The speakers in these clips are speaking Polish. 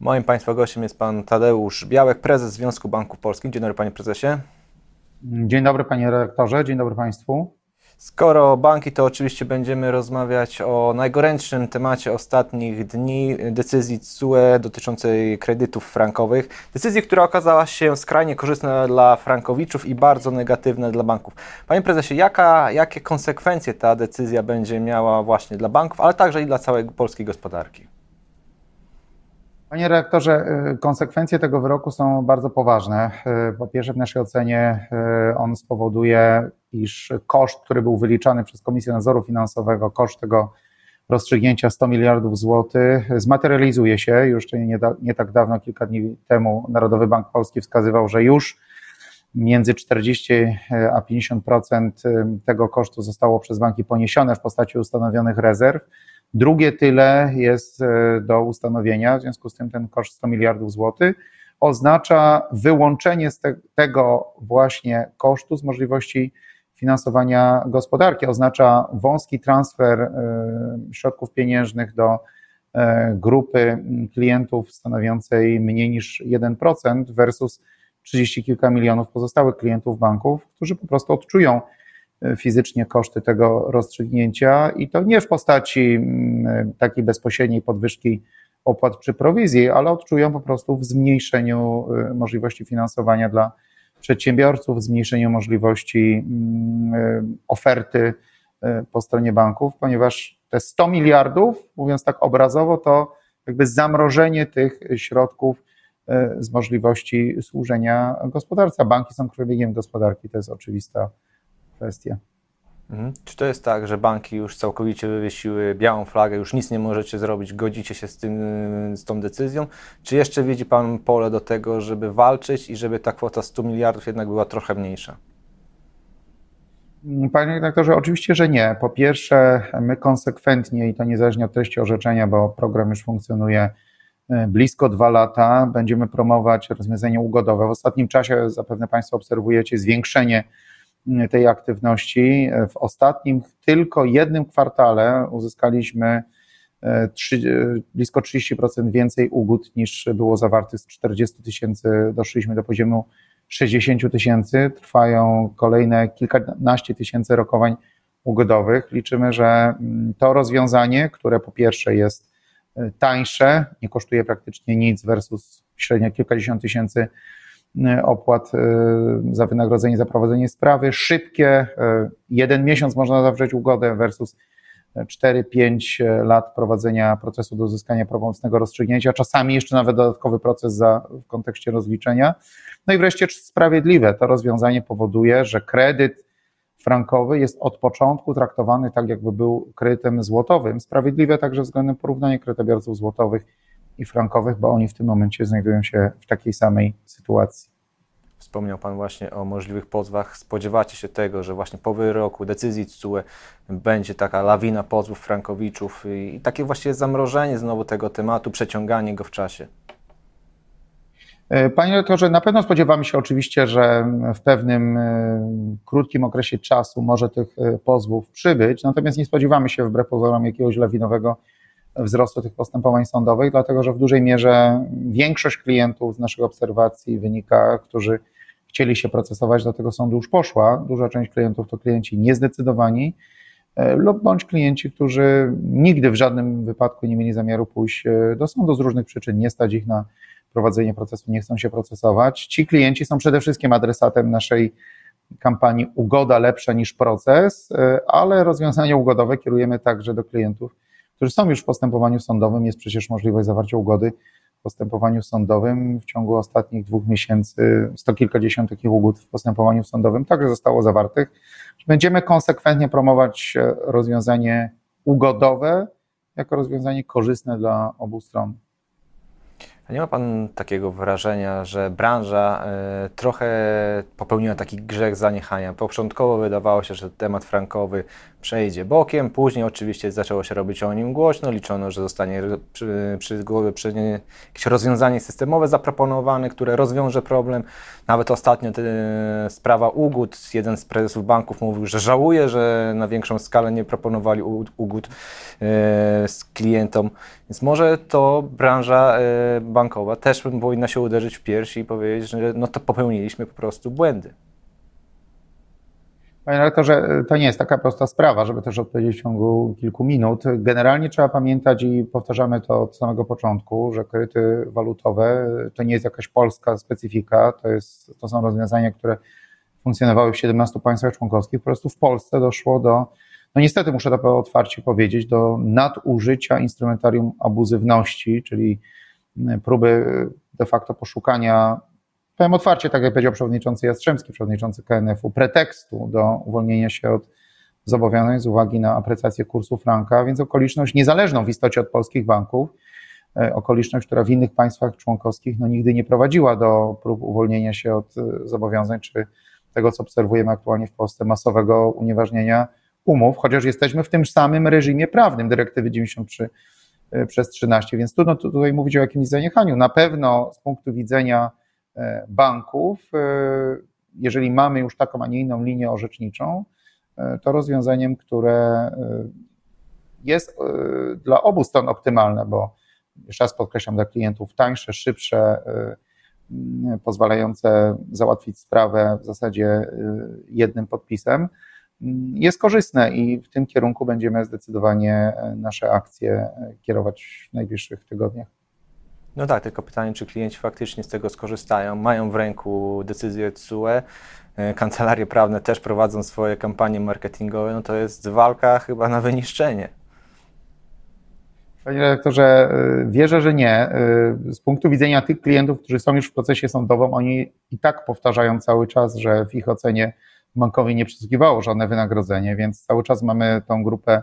Moim Państwa gościem jest Pan Tadeusz Białek, prezes Związku Banków Polskich. Dzień dobry Panie Prezesie. Dzień dobry Panie Redaktorze, dzień dobry Państwu. Skoro banki, to oczywiście będziemy rozmawiać o najgorętszym temacie ostatnich dni, decyzji CUE dotyczącej kredytów frankowych. Decyzji, która okazała się skrajnie korzystna dla frankowiczów i bardzo negatywna dla banków. Panie prezesie, jaka, jakie konsekwencje ta decyzja będzie miała właśnie dla banków, ale także i dla całej polskiej gospodarki? Panie redaktorze, y, konsekwencje tego wyroku są bardzo poważne. Y, po pierwsze, w naszej ocenie y, on spowoduje, iż koszt, który był wyliczany przez Komisję Nadzoru Finansowego, koszt tego rozstrzygnięcia 100 miliardów złotych, zmaterializuje się. Już nie, nie tak dawno, kilka dni temu, Narodowy Bank Polski wskazywał, że już między 40 a 50% tego kosztu zostało przez banki poniesione w postaci ustanowionych rezerw. Drugie tyle jest e, do ustanowienia, w związku z tym ten koszt 100 miliardów złotych oznacza wyłączenie z te, tego właśnie kosztu z możliwości finansowania gospodarki, oznacza wąski transfer e, środków pieniężnych do e, grupy klientów stanowiącej mniej niż 1% versus 30 kilka milionów pozostałych klientów banków, którzy po prostu odczują fizycznie koszty tego rozstrzygnięcia i to nie w postaci mm, takiej bezpośredniej podwyżki opłat czy prowizji, ale odczują po prostu w zmniejszeniu y, możliwości finansowania dla przedsiębiorców, w zmniejszeniu możliwości mm, y, oferty po stronie banków, ponieważ te 100 miliardów, mówiąc tak obrazowo, to jakby zamrożenie tych środków z możliwości służenia gospodarce. Banki są krwiobiegiem gospodarki, to jest oczywista kwestie. Mhm. Czy to jest tak, że banki już całkowicie wywiesiły białą flagę, już nic nie możecie zrobić, godzicie się z, tym, z tą decyzją? Czy jeszcze widzi Pan pole do tego, żeby walczyć i żeby ta kwota 100 miliardów jednak była trochę mniejsza? Panie redaktorze, oczywiście, że nie. Po pierwsze, my konsekwentnie i to niezależnie od treści orzeczenia, bo program już funkcjonuje e, blisko dwa lata, będziemy promować rozwiązania ugodowe. W ostatnim czasie zapewne Państwo obserwujecie zwiększenie tej aktywności. W ostatnim tylko jednym kwartale uzyskaliśmy 3, e, e, blisko 30% więcej ugód niż było zawartych z 40 tysięcy. Doszliśmy do poziomu 60 tysięcy. Trwają kolejne kilkanaście tysięcy rokowań ugodowych. Liczymy, że mm, to rozwiązanie, które po pierwsze jest e, tańsze, nie kosztuje praktycznie nic versus średnio kilkadziesiąt tysięcy opłat e, za wynagrodzenie za prowadzenie sprawy, szybkie, e, jeden miesiąc można zawrzeć ugodę versus 4-5 lat prowadzenia procesu do uzyskania prawomocnego rozstrzygnięcia, czasami jeszcze nawet dodatkowy proces za, w kontekście rozliczenia. No i wreszcie sprawiedliwe. To rozwiązanie powoduje, że kredyt frankowy jest od początku traktowany tak, jakby był kredytem złotowym. Sprawiedliwe także względem porównania kredytobiorców złotowych i frankowych, bo oni w tym momencie znajdują się w takiej samej sytuacji. Wspomniał Pan właśnie o możliwych pozwach. Spodziewacie się tego, że właśnie po wyroku decyzji TSUE będzie taka lawina pozwów frankowiczów i takie właśnie zamrożenie znowu tego tematu, przeciąganie go w czasie? E, panie rektorze, na pewno spodziewamy się oczywiście, że w pewnym e, krótkim okresie czasu może tych e, pozwów przybyć, natomiast nie spodziewamy się wbrew pozorom jakiegoś lawinowego wzrostu tych postępowań sądowych, dlatego że w dużej mierze większość klientów z naszych obserwacji wynika, którzy chcieli się procesować, do tego sądu już poszła. Duża część klientów to klienci niezdecydowani e, lub bądź klienci, którzy nigdy w żadnym wypadku nie mieli zamiaru pójść e, do sądu z różnych przyczyn, nie stać ich na prowadzenie procesu, nie chcą się procesować. Ci klienci są przede wszystkim adresatem naszej kampanii Ugoda lepsza niż proces, e, ale rozwiązania ugodowe kierujemy także do klientów, którzy są już w postępowaniu sądowym. Jest przecież możliwość zawarcia ugody w postępowaniu sądowym. W ciągu ostatnich dwóch miesięcy sto kilkadziesiąt takich ugód w postępowaniu sądowym także zostało zawartych. Będziemy konsekwentnie promować e, rozwiązanie ugodowe jako rozwiązanie korzystne dla obu stron. A nie ma Pan takiego wrażenia, że branża y, trochę popełniła taki grzech zaniechania? Początkowo wydawało się, że temat frankowy przejdzie bokiem, później oczywiście zaczęło się robić o nim głośno, liczono, że zostanie przy, przy, przy jakieś rozwiązanie systemowe zaproponowane, które rozwiąże problem. Nawet ostatnio te, sprawa ugód, jeden z prezesów banków mówił, że żałuje, że na większą skalę nie proponowali ugód y, z klientom. Więc może to branża bankowa też powinna się uderzyć w piersi i powiedzieć, że no to popełniliśmy po prostu błędy. Panie redaktorze, to nie jest taka prosta sprawa, żeby też odpowiedzieć w ciągu kilku minut. Generalnie trzeba pamiętać i powtarzamy to od samego początku, że kredyty walutowe to nie jest jakaś polska specyfika, to, jest, to są rozwiązania, które funkcjonowały w 17 państwach członkowskich. Po prostu w Polsce doszło do, no niestety muszę to otwarcie powiedzieć, do nadużycia instrumentarium abuzywności, czyli próby de facto poszukania powiem otwarcie, tak jak powiedział przewodniczący Jastrzębski, przewodniczący KNF-u, pretekstu do uwolnienia się od zobowiązań z uwagi na aprecjację kursu franka, więc okoliczność niezależną w istocie od polskich banków, e, okoliczność, która w innych państwach członkowskich no, nigdy nie prowadziła do prób uwolnienia się od e, zobowiązań, czy tego, co obserwujemy aktualnie w Polsce, masowego unieważnienia umów, chociaż jesteśmy w tym samym reżimie prawnym dyrektywy 93 e, przez 13, więc trudno tutaj mówić o jakimś zaniechaniu. Na pewno z punktu widzenia E, banków, e, jeżeli mamy już taką, a nie inną linię orzeczniczą, to rozwiązaniem, które jest dla obu stron optymalne, bo jeszcze raz podkreślam, dla klientów tańsze, szybsze, pozwalające załatwić sprawę w zasadzie jednym podpisem, jest korzystne i w tym kierunku będziemy zdecydowanie nasze akcje kierować w najbliższych tygodniach. No tak, tylko pytanie, czy klienci faktycznie z tego skorzystają, mają w ręku decyzję TSUE, e, kancelarie prawne też prowadzą swoje kampanie marketingowe, no to jest walka chyba na wyniszczenie. Panie redaktorze, e, wierzę, że nie. E, z punktu widzenia tych klientów, którzy są już w procesie sądowym, oni i tak powtarzają cały czas, że w ich ocenie bankowi nie przysługiwało żadne wynagrodzenie, więc cały czas mamy tą grupę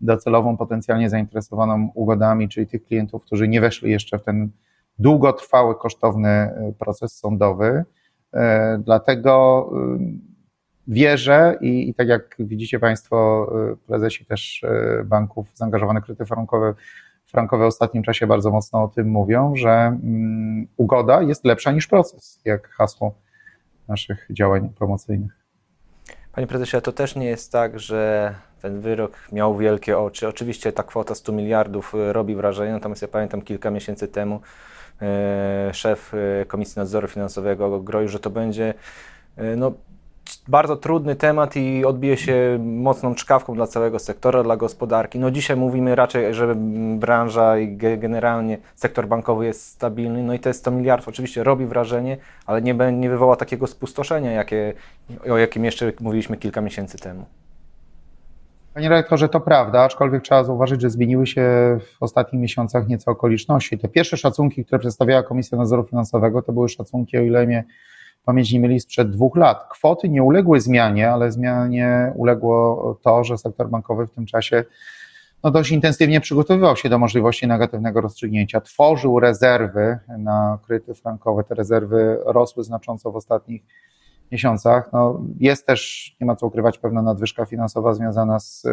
docelową, potencjalnie zainteresowaną ugodami, czyli tych klientów, którzy nie weszli jeszcze w ten długotrwały, kosztowny e, proces sądowy. E, dlatego e, wierzę i, i tak jak widzicie Państwo, prezesi też banków zaangażowanych w kredyty frankowe, frankowe w ostatnim czasie bardzo mocno o tym mówią, że mm, ugoda jest lepsza niż proces, jak hasło naszych działań promocyjnych. Panie prezesie, to też nie jest tak, że ten wyrok miał wielkie oczy. Oczywiście ta kwota 100 miliardów e, robi wrażenie, natomiast ja pamiętam kilka miesięcy temu e, szef e, Komisji Nadzoru Finansowego groził, że to będzie no, bardzo trudny temat i odbije się mocną czkawką dla całego sektora, dla gospodarki. No dzisiaj mówimy raczej, że branża i generalnie sektor bankowy jest stabilny, no i te 100 miliardów oczywiście robi wrażenie, ale nie, nie wywoła takiego spustoszenia, jakie, o jakim jeszcze mówiliśmy kilka miesięcy temu. Panie redaktorze, to prawda, aczkolwiek trzeba zauważyć, że zmieniły się w ostatnich miesiącach nieco okoliczności. Te pierwsze szacunki, które przedstawiała Komisja Nadzoru Finansowego, to były szacunki, o ile mnie pamięć nie mieli, sprzed dwóch lat. Kwoty nie uległy zmianie, ale zmianie uległo to, że sektor bankowy w tym czasie no dość intensywnie przygotowywał się do możliwości negatywnego rozstrzygnięcia. Tworzył rezerwy na kredyty frankowe. Te rezerwy rosły znacząco w ostatnich miesiącach. No, jest też, nie ma co ukrywać, pewna nadwyżka finansowa związana z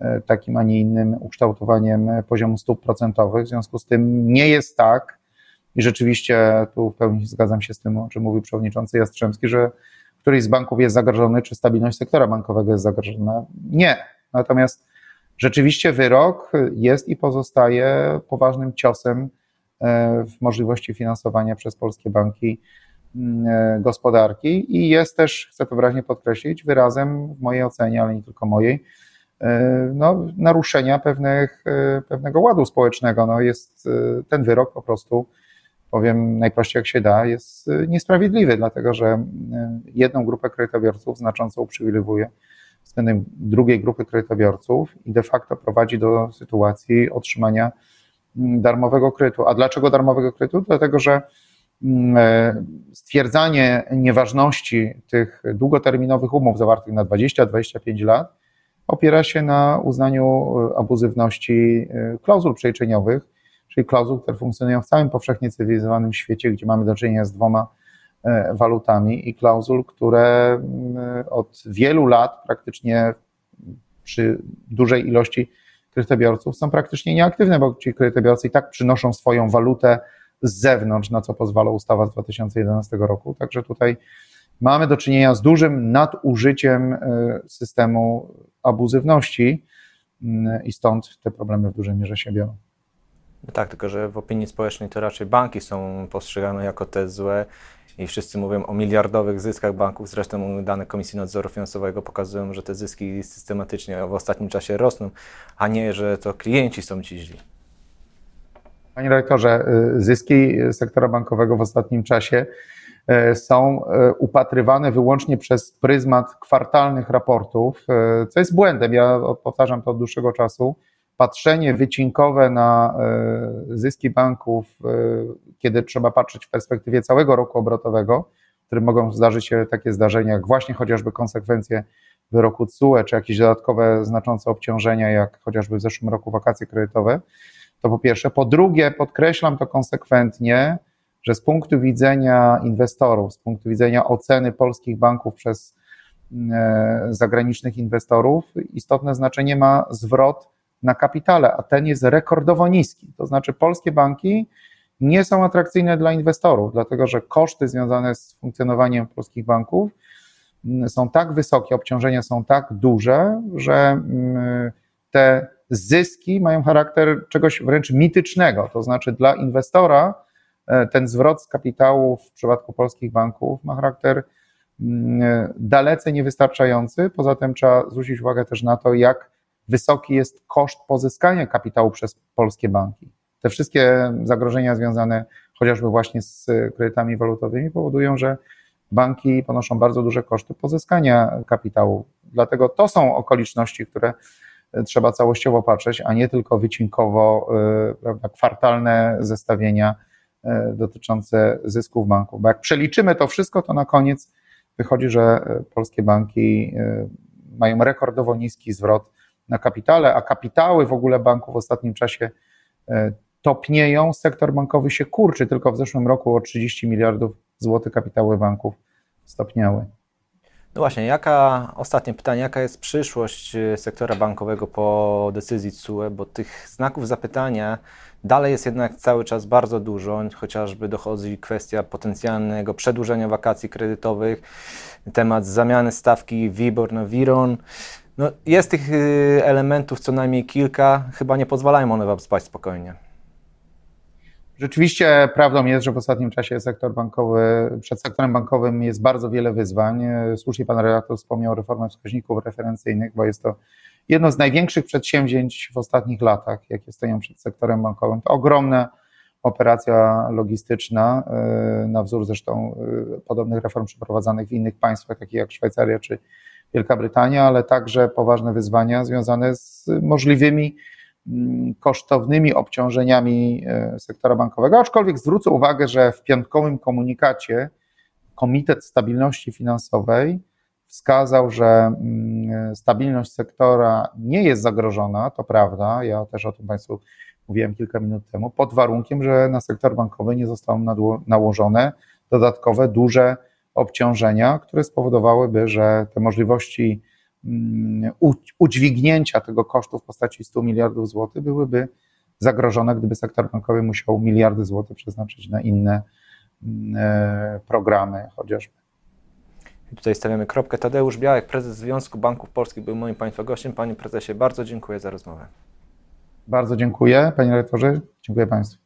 e, takim, a nie innym ukształtowaniem poziomu stóp procentowych. W związku z tym nie jest tak, i rzeczywiście tu w pełni zgadzam się z tym, o czym mówił przewodniczący Jastrzębski, że któryś z banków jest zagrożony, czy stabilność sektora bankowego jest zagrożona. Nie. Natomiast rzeczywiście wyrok jest i pozostaje poważnym ciosem e, w możliwości finansowania przez polskie banki Mm, e, gospodarki i jest też, chcę to wyraźnie podkreślić, wyrazem w mojej ocenie, ale nie tylko mojej, e, no, naruszenia pewnych, pewnego ładu społecznego. No, jest ten wyrok po prostu, powiem najprościej jak się da, jest niesprawiedliwy, dlatego że jedną grupę kredytobiorców znacząco uprzywilejowuje względem drugiej grupy kredytobiorców i de facto prowadzi do sytuacji otrzymania mm, darmowego kredytu. A dlaczego darmowego kredytu? Dlatego, że Mm, e, stwierdzanie nieważności tych długoterminowych umów zawartych na 20-25 lat opiera się na uznaniu e, abuzywności klauzul przeliczeniowych, czyli klauzul, które funkcjonują w całym powszechnie cywilizowanym świecie, gdzie mamy do czynienia z dwoma walutami i klauzul, które mm, od wielu lat praktycznie przy dużej ilości kredytobiorców są praktycznie nieaktywne, bo ci kredytobiorcy i tak przynoszą swoją walutę z zewnątrz, na co pozwala ustawa z 2011 roku. Także tutaj mamy do czynienia z dużym nadużyciem e, systemu abuzywności mm, i stąd te problemy w dużej mierze się biorą. No tak, tylko że w opinii społecznej to raczej banki są postrzegane jako te złe i wszyscy mówią o miliardowych zyskach banków. Zresztą dane Komisji Nadzoru Finansowego pokazują, że te zyski systematycznie w ostatnim czasie rosną, a nie, że to klienci są ci źli. Panie rektorze, y, zyski sektora bankowego w ostatnim czasie y, są y, upatrywane wyłącznie przez pryzmat kwartalnych raportów, co jest błędem. Ja powtarzam to od dłuższego czasu. Patrzenie wycinkowe na zyski banków, kiedy trzeba patrzeć w perspektywie całego roku obrotowego, w którym mogą zdarzyć się takie zdarzenia, jak właśnie chociażby konsekwencje wyroku CUE, czy jakieś dodatkowe znaczące obciążenia, jak chociażby w zeszłym roku wakacje kredytowe, to po pierwsze. Po drugie, podkreślam to konsekwentnie, że z punktu widzenia inwestorów, z punktu widzenia oceny polskich banków przez e, zagranicznych inwestorów, istotne znaczenie ma zwrot na kapitale, a ten jest rekordowo niski. To znaczy, polskie banki nie są atrakcyjne dla inwestorów, dlatego że koszty związane z funkcjonowaniem polskich banków są tak wysokie, obciążenia są tak duże, że te zyski mają charakter czegoś wręcz mitycznego, to znaczy dla inwestora e, ten zwrot z kapitału w przypadku polskich banków ma charakter mm, dalece niewystarczający. Poza tym trzeba zwrócić uwagę też na to, jak wysoki jest koszt pozyskania kapitału przez polskie banki. Te wszystkie zagrożenia związane chociażby właśnie z kredytami walutowymi powodują, że banki ponoszą bardzo duże koszty pozyskania kapitału. Dlatego to są okoliczności, które trzeba całościowo patrzeć, a nie tylko wycinkowo, y, prawda, kwartalne zestawienia y, dotyczące zysków banków. Bo jak przeliczymy to wszystko, to na koniec wychodzi, że polskie banki mają rekordowo niski zwrot na kapitale, a kapitały w ogóle banków w ostatnim czasie topnieją, sektor bankowy się kurczy, tylko w zeszłym roku o 30 miliardów złotych kapitały banków stopniały. No właśnie, jaka, ostatnie pytanie, jaka jest przyszłość y, sektora bankowego po decyzji CUE, bo tych znaków zapytania dalej jest jednak cały czas bardzo dużo, chociażby dochodzi kwestia potencjalnego przedłużenia wakacji kredytowych, temat zamiany stawki WIBOR na WIRON. No, jest tych y, elementów co najmniej kilka, chyba nie pozwalają one Wam spać spokojnie. Rzeczywiście prawdą jest, że w ostatnim czasie sektor bankowy, przed sektorem bankowym jest bardzo wiele wyzwań. Słusznie pan redaktor wspomniał o reformie wskaźników referencyjnych, bo jest to jedno z największych przedsięwzięć w ostatnich latach, jakie stoją przed sektorem bankowym. To ogromna operacja logistyczna, y, na wzór zresztą y, podobnych reform przeprowadzanych w innych państwach, takich jak Szwajcaria czy Wielka Brytania, ale także poważne wyzwania związane z możliwymi Mm, kosztownymi obciążeniami e, sektora bankowego, aczkolwiek zwrócę uwagę, że w piątkowym komunikacie Komitet Stabilności Finansowej wskazał, że mm, stabilność sektora nie jest zagrożona, to prawda, ja też o tym Państwu mówiłem kilka minut temu, pod warunkiem, że na sektor bankowy nie zostaną nałożone dodatkowe, duże obciążenia, które spowodowałyby, że te możliwości Mm, udźwignięcia tego kosztu w postaci 100 miliardów złotych byłyby zagrożone, gdyby sektor bankowy musiał miliardy złotych przeznaczyć na inne mm, e, programy chociażby. I tutaj stawiamy kropkę. Tadeusz Białek, prezes Związku Banków Polskich, był moim Państwa gościem. Panie prezesie, bardzo dziękuję za rozmowę. Bardzo dziękuję, panie rektorze. Dziękuję Państwu.